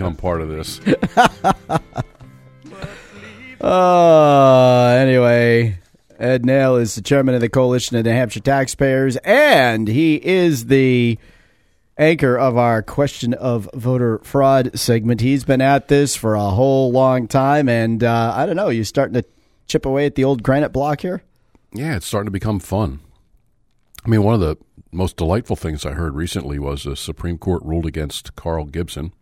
become part of this? Uh, anyway, Ed Naile is the chairman of the Coalition of New Hampshire Taxpayers, and he is the anchor of our question of voter fraud segment. He's been at this for a whole long time, and uh, I don't know, you starting to chip away at the old granite block here? Yeah, it's starting to become fun. I mean, one of the most delightful things I heard recently was the Supreme Court ruled against Carl Gibson.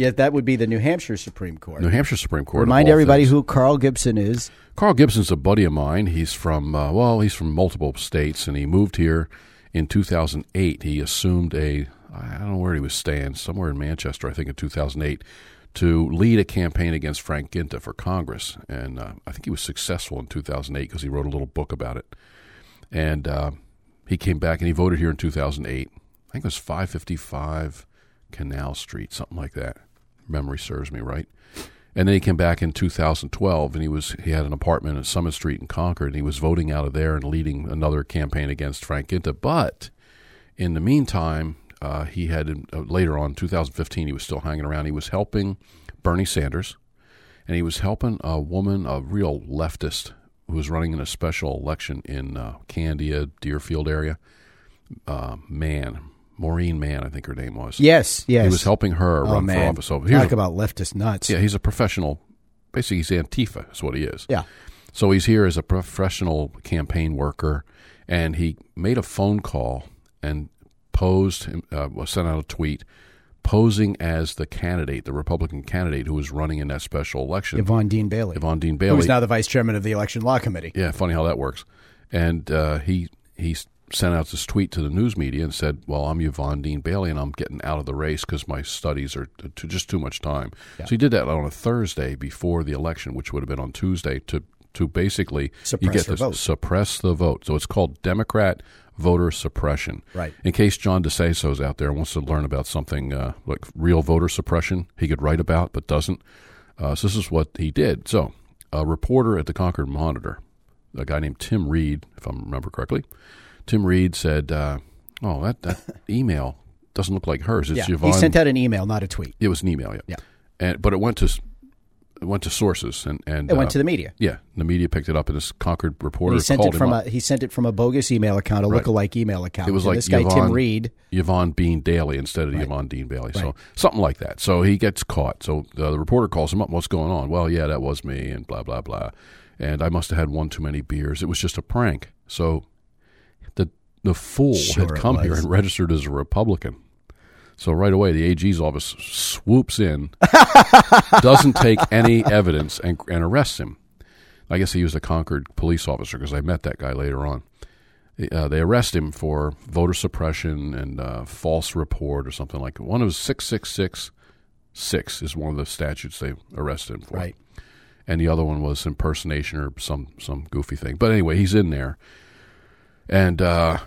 Yeah, that would be the New Hampshire Supreme Court. New Hampshire Supreme Court. Remind everybody things. who Carl Gibson is. Carl Gibson's a buddy of mine. He's from uh, well, he's from multiple states, and he moved here in 2008. He assumed a I don't know where he was staying, somewhere in Manchester, I think, in 2008, to lead a campaign against Frank Guinta for Congress, and uh, I think he was successful in 2008 because he wrote a little book about it. And uh, he came back and he voted here in 2008. I think it was 555 Canal Street, something like that. Memory serves me right. And then he came back in 2012, and he was he had an apartment at Summit Street in Concord, and he was voting out of there and leading another campaign against Frank Guinta. But in the meantime, uh, he had uh, later on 2015, he was still hanging around. He was helping Bernie Sanders, and he was helping a woman, a real leftist, who was running in a special election in uh, Candia, Deerfield area. Uh, man, Maureen Mann, I think her name was. Yes, yes. He was helping her Oh, run for man. office. So Talk a- about leftist nuts. yeah, he's a professional. Basically, he's Antifa, is what he is. Yeah. So he's here as a professional campaign worker, and he made a phone call and posed, uh, sent out a tweet posing as the candidate, the Republican candidate who was running in that special election, Yvonne Dean Bailey. Yvonne Dean Bailey. is now the vice chairman of the Election Law Committee. Yeah, funny how that works. And uh, he he sent out this tweet to the news media and said, "Well, I'm Yvonne Dean Bailey, and I'm getting out of the race because my studies are t- just too much time." So he did that on a Thursday before the election, which would have been on Tuesday, to to basically Suppress you get suppress the vote. So it's called Democrat voter suppression. Right. In case John DiStaso's out there and wants to learn about something uh, like real voter suppression, he could write about but doesn't. Uh, so this is what he did. So a reporter at the Concord Monitor, a guy named Tim Reed, if I remember correctly, Tim Reed said, uh, "Oh, that, that email doesn't look like hers. It's Yeah, Yvonne." he sent out an email, not a tweet. it was an email, yeah. Yeah. And but it went to it went to sources and and It went uh, to the media. yeah. The media picked it up, and this Concord reporter He sent called it from him a he sent it from a bogus email account, a Right. lookalike email account. It was And like this guy Tim Reed. Yvonne Bean Daily instead of Yvonne Dean Bailey. So something like that. So he gets caught. So the, the reporter calls him up. What's going on? Well, yeah, that was me, and blah blah blah. And I must have had one too many beers. It was just a prank. So the fool Sure had come here and registered as a Republican. So right away, the AG's office swoops in, doesn't take any evidence, and, and arrests him. I guess he was a Concord police officer because I met that guy later on. Uh, they arrest him for voter suppression and uh, false report or something like that. One of six six six six is one of the statutes they arrested him for, Right. and the other one was impersonation or some some goofy thing. But anyway, he's in there, and uh,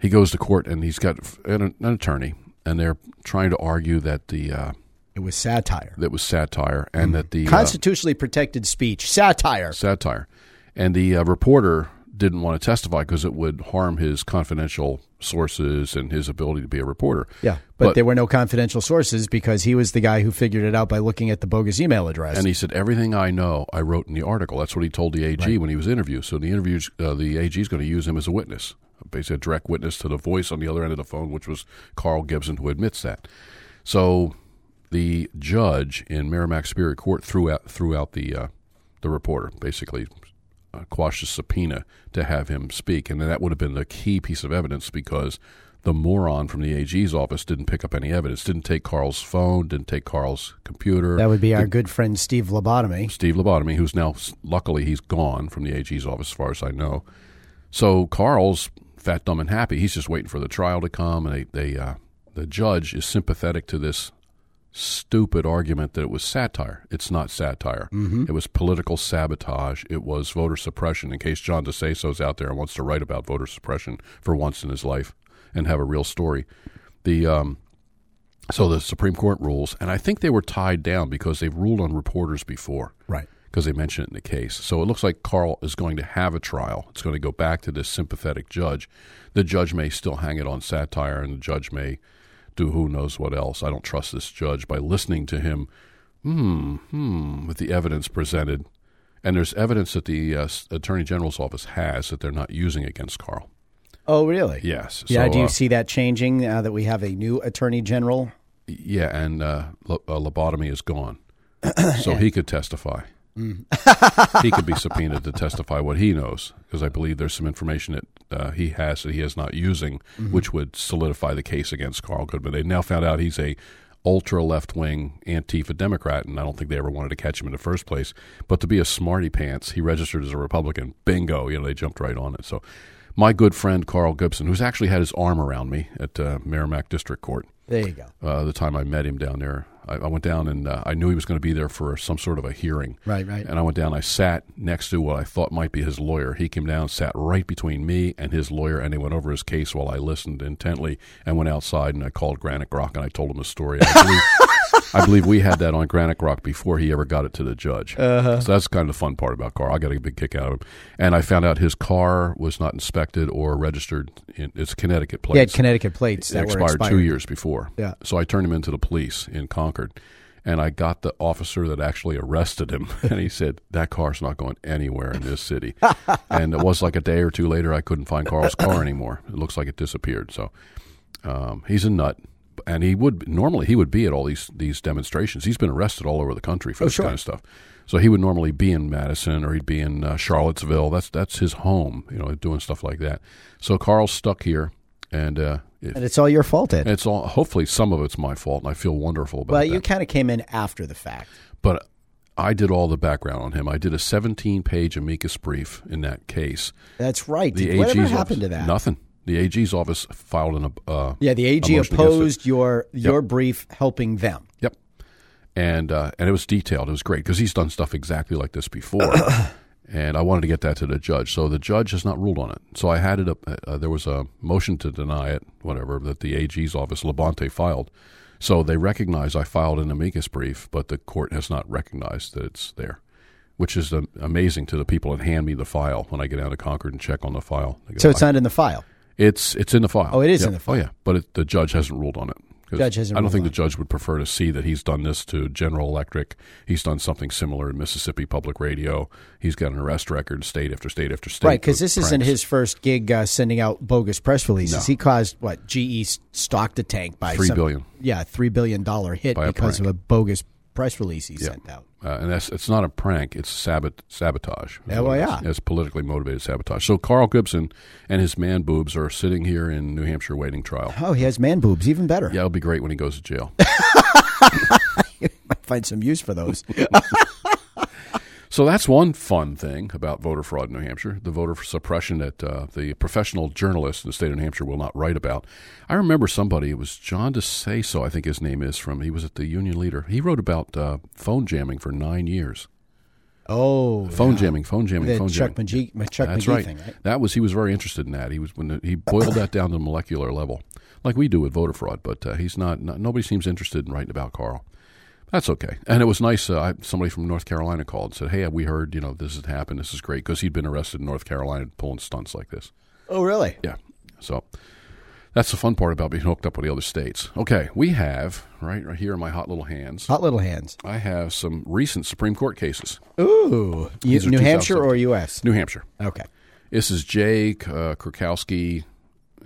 he goes to court, and he's got an, an attorney, and they're trying to argue that the uh, It was satire. that was satire and that the uh, Constitutionally protected speech. Satire. satire, and the uh, reporter didn't want to testify because it would harm his confidential sources and his ability to be a reporter. Yeah. But, But- there were no confidential sources because he was the guy who figured it out by looking at the bogus email address. And he said, "Everything I know, I wrote in the article." That's what he told the AG when he was interviewed. So the interview, uh, the AG is going to use him as a witness, basically a direct witness to the voice on the other end of the phone, which was Carl Gibson, who admits that. So the judge in Merrimack Superior Court threw out threw out the uh, the reporter, basically uh, quashed a subpoena to have him speak, and that would have been the key piece of evidence because the moron from the AG's office didn't pick up any evidence, didn't take Carl's phone, didn't take Carl's computer. that would be our good friend Steve Lobotomy. Steve Lobotomy, who's now luckily he's gone from the AG's office, as far as I know. So Carl's fat, dumb, and happy. He's just waiting for the trial to come, and they, they uh, the judge is sympathetic to this stupid argument that it was satire. It's not satire. It was political sabotage. It was voter suppression. In case John DiStaso's out there and wants to write about voter suppression for once in his life and have a real story, the um, so the Supreme Court rules, and I think they were tied down because they've ruled on reporters before Right. because they mentioned it in the case. So it looks like Carl is going to have a trial. It's going to go back to this sympathetic judge. The judge may still hang it on satire, and the judge may do who knows what else. I don't trust this judge by listening to him, hmm, hmm, with the evidence presented. And there's evidence that the uh, Attorney General's office has that they're not using against Carl. Oh, really? Yes. Yeah. So, do you uh, see that changing now that we have a new attorney general? Yeah, and uh, lo- uh, lobotomy is gone, so he could testify. He could be subpoenaed to testify what he knows, because I believe there's some information that uh, he has that he is not using, which would solidify the case against Carl Goodman. They now found out he's a ultra left wing Antifa Democrat, and I don't think they ever wanted to catch him in the first place. But to be a smarty pants, he registered as a Republican. Bingo! You know, they jumped right on it. So, my good friend Carl Gibson, who's actually had his arm around me at uh, Merrimack District Court There you go. uh, the time I met him down there. I, I went down and uh, I knew he was going to be there for some sort of a hearing. Right, right. And I went down. I sat next to what I thought might be his lawyer. He came down, sat right between me and his lawyer, and they went over his case while I listened intently. And went outside and I called Granite Rock and I told him the story. I believe, I believe we had that on Granite Rock before he ever got it to the judge. Uh-huh. So that's kind of the fun part about Carl. I got a big kick out of him. And I found out his car was not inspected or registered. In, it's Connecticut plates had Connecticut plates it that expired, expired two years before. Yeah. So I turned him into the police in Concord, and I got the officer that actually arrested him, and he said that car's not going anywhere in this city. and it was like a day or two later, I couldn't find Carl's car anymore. It looks like it disappeared. So um, he's a nut. And he would normally he would be at all these these demonstrations. He's been arrested all over the country for Oh, this sure. kind of stuff. So he would normally be in Madison or he'd be in uh, Charlottesville. That's that's his home, you know, doing stuff like that. So Carl's stuck here, and uh, if, And it's all your fault, Ed. it's all hopefully some of it's my fault, and I feel wonderful about well, you kind of came in after the fact. but I did all the background on him. I did a 17-page amicus brief in that case. That's right. The whatever AG's happened office, to that? Nothing. The AG's office filed an uh, Yeah, the AG a motion against it. opposed your your brief helping them. Yep. And uh, and it was detailed. It was great because he's done stuff exactly like this before. and I wanted to get that to the judge. So the judge has not ruled on it. So I had it up. Uh, there was a motion to deny it, whatever, that the AG's office, Labonte, filed. So they recognize I filed an amicus brief, but the court has not recognized that it's there, which is um, amazing to the people that hand me the file when I get down to Concord and check on the file. Go, So it's not in the file. it's it's in the file. Oh, it is Yep. in the file. Oh yeah, but it, the judge hasn't ruled on it. Judge hasn't I don't think on the judge would prefer to see that he's done this to General Electric. He's done something similar in Mississippi Public Radio. He's got an arrest record, state after state after state. Right, because this isn't his first gig uh, sending out bogus press releases. No. He caused what GE stocked a tank by Three some- billion. Yeah, three billion dollar hit By because prank. of a bogus press release he sent out. Uh, and that's it's not a prank; it's sabot- sabotage. is Yeah, well, it is. yeah. it's politically motivated sabotage. So Carl Gibson and his man boobs are sitting here in New Hampshire waiting trial. Oh, he has man boobs, even better. Yeah, it'll be great when he goes to jail. Might find some use for those. So that's one fun thing about voter fraud in New Hampshire, the voter suppression that uh, the professional journalists in the state of New Hampshire will not write about. I remember somebody, it was John DiStaso, I think his name is, from, he was at the Union Leader. He wrote about uh, phone jamming for nine years. Oh, Phone yeah. jamming, phone jamming, The phone Chuck jamming. McGee, Chuck That's McGee right. thing, right? That was he was very interested in that. He was when the, he boiled that down to the molecular level, like we do with voter fraud. But uh, he's not, not. Nobody seems interested in writing about Carl. That's okay. And it was nice. Uh, I, somebody from North Carolina called and said, "Hey, we heard you know this had happened. This is great because he'd been arrested in North Carolina pulling stunts like this." Oh, really? Yeah. So that's the fun part about being hooked up with the other states. Okay, we have right right here in my hot little hands. Hot little hands. I have some recent Supreme Court cases. Ooh, you, New Hampshire or U.S. New Hampshire. Okay. This is Jake uh, Kurkowski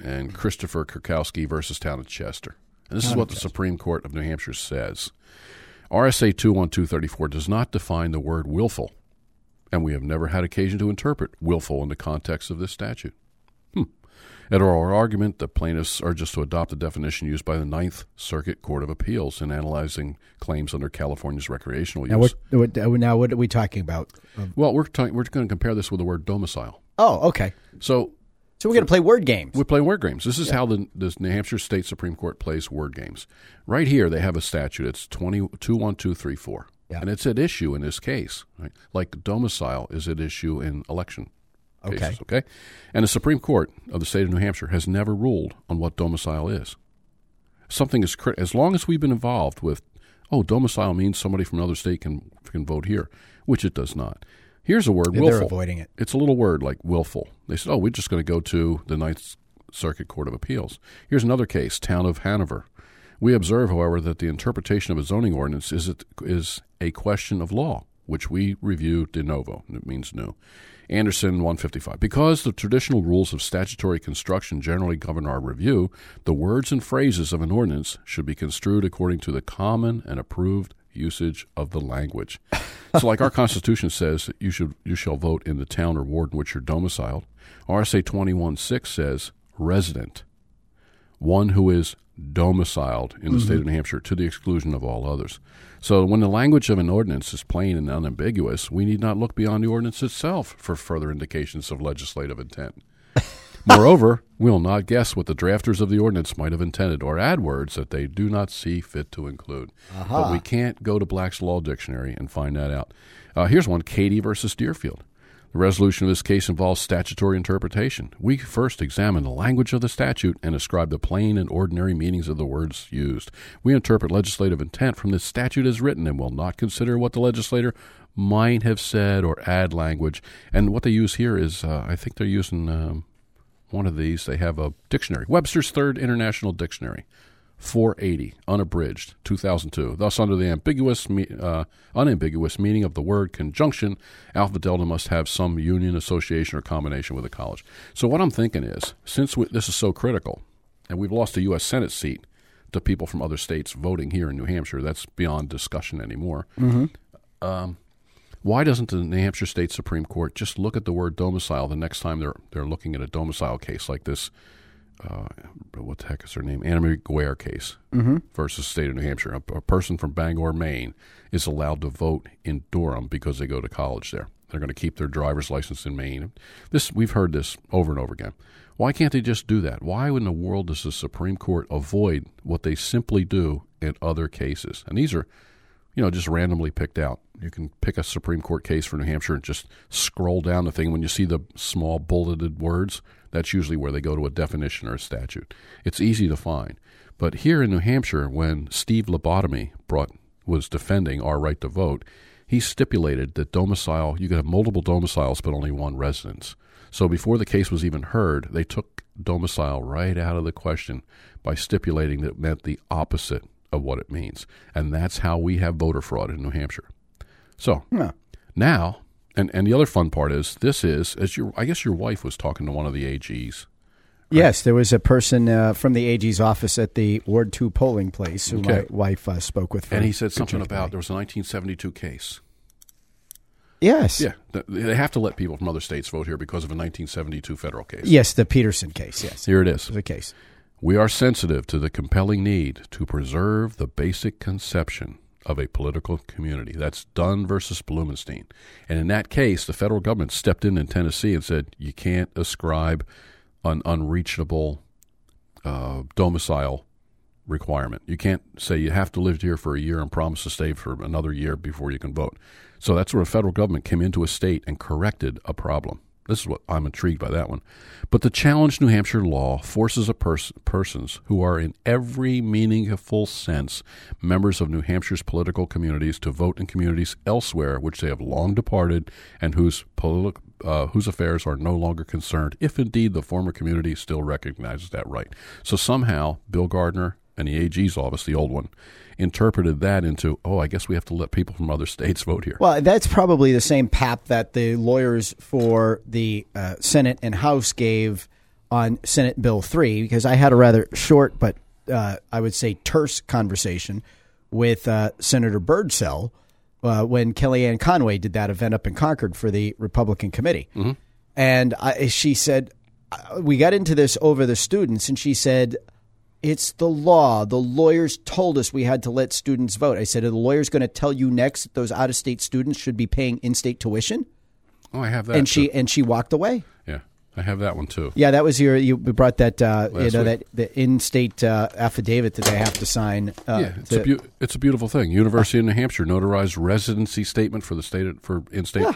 and Christopher Kurkowski versus Town of Chester. And this is what the Chester. Supreme Court of New Hampshire says. RSA 21234 does not define the word willful, and we have never had occasion to interpret willful in the context of this statute. Hmm. At oral argument, the plaintiffs urge us to adopt the definition used by the Ninth Circuit Court of Appeals in analyzing claims under California's recreational Now use. what, what? Now what are we talking about? Well, we're, ta- we're going to compare this with the word domicile. Oh, okay. So So we're going to play word games. We play word games. This is how the, the New Hampshire State Supreme Court plays word games. Right here, they have a statute. It's 221234. Yeah. And it's at issue in this case. Right? Like domicile is at issue in election cases. Okay. Okay. And the Supreme Court of the state of New Hampshire has never ruled on what domicile is. Something is crit- as long as we've been involved with, oh, domicile means somebody from another state can can vote here, which it does not. Here's a word, They're avoiding it. It's a little word like willful. They said, oh, we're just going to go to the Ninth Circuit Court of Appeals. Here's another case, Town of Hanover. We observe, however, that the interpretation of a zoning ordinance is, it, is a question of law, which we review de novo. It means new. Anderson 155. Because the traditional rules of statutory construction generally govern our review, the words and phrases of an ordinance should be construed according to the common and approved usage of the language. so, like our Constitution says that you should you shall vote in the town or ward in which you're domiciled. RSA 21.6 says resident, one who is domiciled in the state of mm-hmm. New Hampshire to the exclusion of all others. So, when the language of an ordinance is plain and unambiguous, we need not look beyond the ordinance itself for further indications of legislative intent. Moreover, we will not guess what the drafters of the ordinance might have intended or add words that they do not see fit to include. But we can't go to Black's Law Dictionary and find that out. Uh, here's one Katie versus Deerfield. The resolution of this case involves statutory interpretation. We first examine the language of the statute and ascribe the plain and ordinary meanings of the words used. We interpret legislative intent from the statute as written and will not consider what the legislator might have said or add language. And what they use here is, uh, I think they're using um, one of these. They have a dictionary, Webster's Third International Dictionary. 480, unabridged, 2002. Thus, under the ambiguous, uh, unambiguous meaning of the word conjunction, Alpha Delta must have some union, association, or combination with a college. So, what I'm thinking is, since we, this is so critical, and we've lost a U.S. Senate seat to people from other states voting here in New Hampshire, that's beyond discussion anymore. Um, why doesn't the New Hampshire State Supreme Court just look at the word domicile the next time they're they're looking at a domicile case like this? Uh, what the heck is her name? Anna Marie Guerre case versus state of New Hampshire. A, a person from Bangor, Maine, is allowed to vote in Durham because they go to college there. They're going to keep their driver's license in Maine. This we've heard this over and over again. Why can't they just do that? Why in the world does the Supreme Court avoid what they simply do in other cases? And these are you know, just randomly picked out. You can pick a Supreme Court case for New Hampshire and just scroll down the thing. When you see the small bulleted words, that's usually where they go to a definition or a statute. It's easy to find. But here in New Hampshire, when Steve Lobotomy brought was defending our right to vote, he stipulated that domicile you could have multiple domiciles but only one residence. So before the case was even heard, they took domicile right out of the question by stipulating that it meant the opposite of what it means. And that's how we have voter fraud in New Hampshire. So Huh. now, and, and the other fun part is this is, as your, I guess your wife was talking to one of the AGs. Yes, there was a person uh, from the AG's office at the Ward 2 polling place who Okay. my wife uh, spoke with. And he said something about there was a 1972 case. Yes. Yeah, they have to let people from other states vote here because of a 1972 federal case. Yes, the Peterson case. Yes. Here it is. The case. We are sensitive to the compelling need to preserve the basic conception of a political community. That's Dunn versus Blumenstein. And in that case, the federal government stepped in in Tennessee and said you can't ascribe an unreachable uh, domicile requirement. You can't say you have to live here for a year and promise to stay for another year before you can vote. So that's where the federal government came into a state and corrected a problem. This is what I'm intrigued by that one. But the challenge New Hampshire law forces a pers- persons who are in every meaningful sense members of New Hampshire's political communities to vote in communities elsewhere which they have long departed and whose politi- uh, whose affairs are no longer concerned, if indeed the former community still recognizes that right. So somehow Bill Gardner and the AG's office, the old one, interpreted that into, oh, I guess we have to let people from other states vote here. Well, that's probably the same pap that the lawyers for the uh, Senate and House gave on Senate Bill 3, because I had a rather short but uh, I would say terse conversation with uh, Senator Birdsell uh, when Kellyanne Conway did that event up in Concord for the Republican committee. And I, she said, uh, we got into this over the students, and she said, it's the law. The lawyers told us we had to let students vote. I said, Are the lawyers going to tell you next that those out of state students should be paying in state tuition? oh, I have that. And she too. and she walked away. yeah, I have that one too. Yeah, that was your you brought that uh, you know week. that the in state uh, affidavit that they have to sign. Uh, Yeah, it's to- a beau- it's a beautiful thing. University of New Hampshire notarized residency statement for the state of- for in state.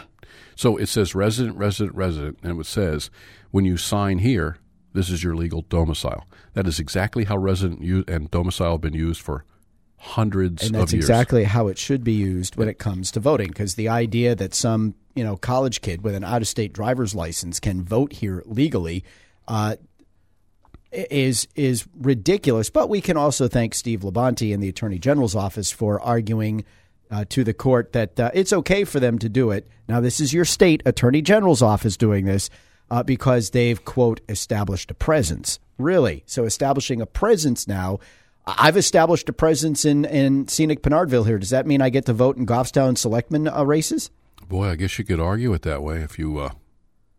So it says resident, resident, resident, and it says when you sign here, this is your legal domicile. That is exactly how resident u- and domicile have been used for hundreds and that's exactly how it should be used when it comes to voting. Because the idea that some you know college kid with an out of state driver's license can vote here legally, uh, is is ridiculous. But we can also thank Steve Labonte in the Attorney General's office for arguing uh, to the court that uh, it's okay for them to do it. Now, this is your state Attorney General's office doing this uh, because they've quote established a presence. Really, so establishing a presence now. I've established a presence in, in scenic Pinardville here. Does that mean I get to vote in Goffstown selectman uh, races? Boy, I guess you could argue it that way if you uh,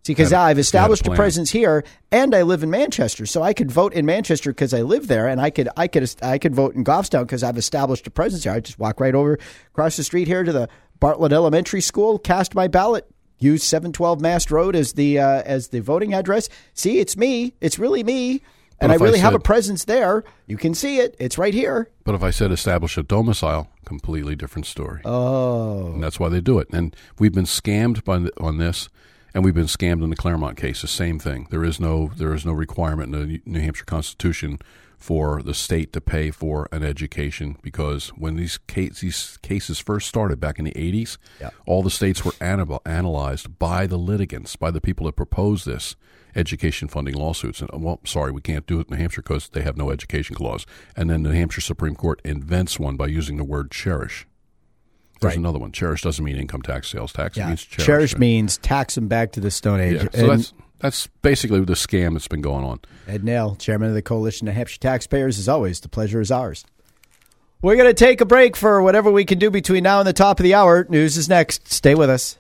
See, because I've established a, a, presence here, and I live in Manchester, so I could vote in Manchester because I live there, and I could, I could, I could vote in Goffstown because I've established a presence here. I just walk right over across the street here to the Bartlett Elementary School, cast my ballot, use seven twelve Mast Road as the uh, as the voting address. See, it's me. It's really me. And I really I said, have a presence there. You can see it. It's right here. But if I said establish a domicile, completely different story. Oh, and that's why they do it. And we've been scammed by on this and we've been scammed in the Claremont case. The same thing. There is no there is no requirement in the New Hampshire Constitution for the state to pay for an education because when these case, these cases first started back in the 80s, yeah. all the states were anal- analyzed by the litigants, by the people that proposed this education funding lawsuits. And uh, well, sorry, we can't do it in New Hampshire because they have no education clause. And then the New Hampshire Supreme Court invents one by using the word cherish. There's right. another one. Cherish doesn't mean income tax, sales tax. Yeah. It means cherish. Cherish means tax them back to the Stone Age. Yeah. So and that's that's basically the scam that's been going on. Ed Naile, chairman of the Coalition of Hampshire Taxpayers, as always, the pleasure is ours. We're going to take a break for whatever we can do between now and the top of the hour. News is next. Stay with us.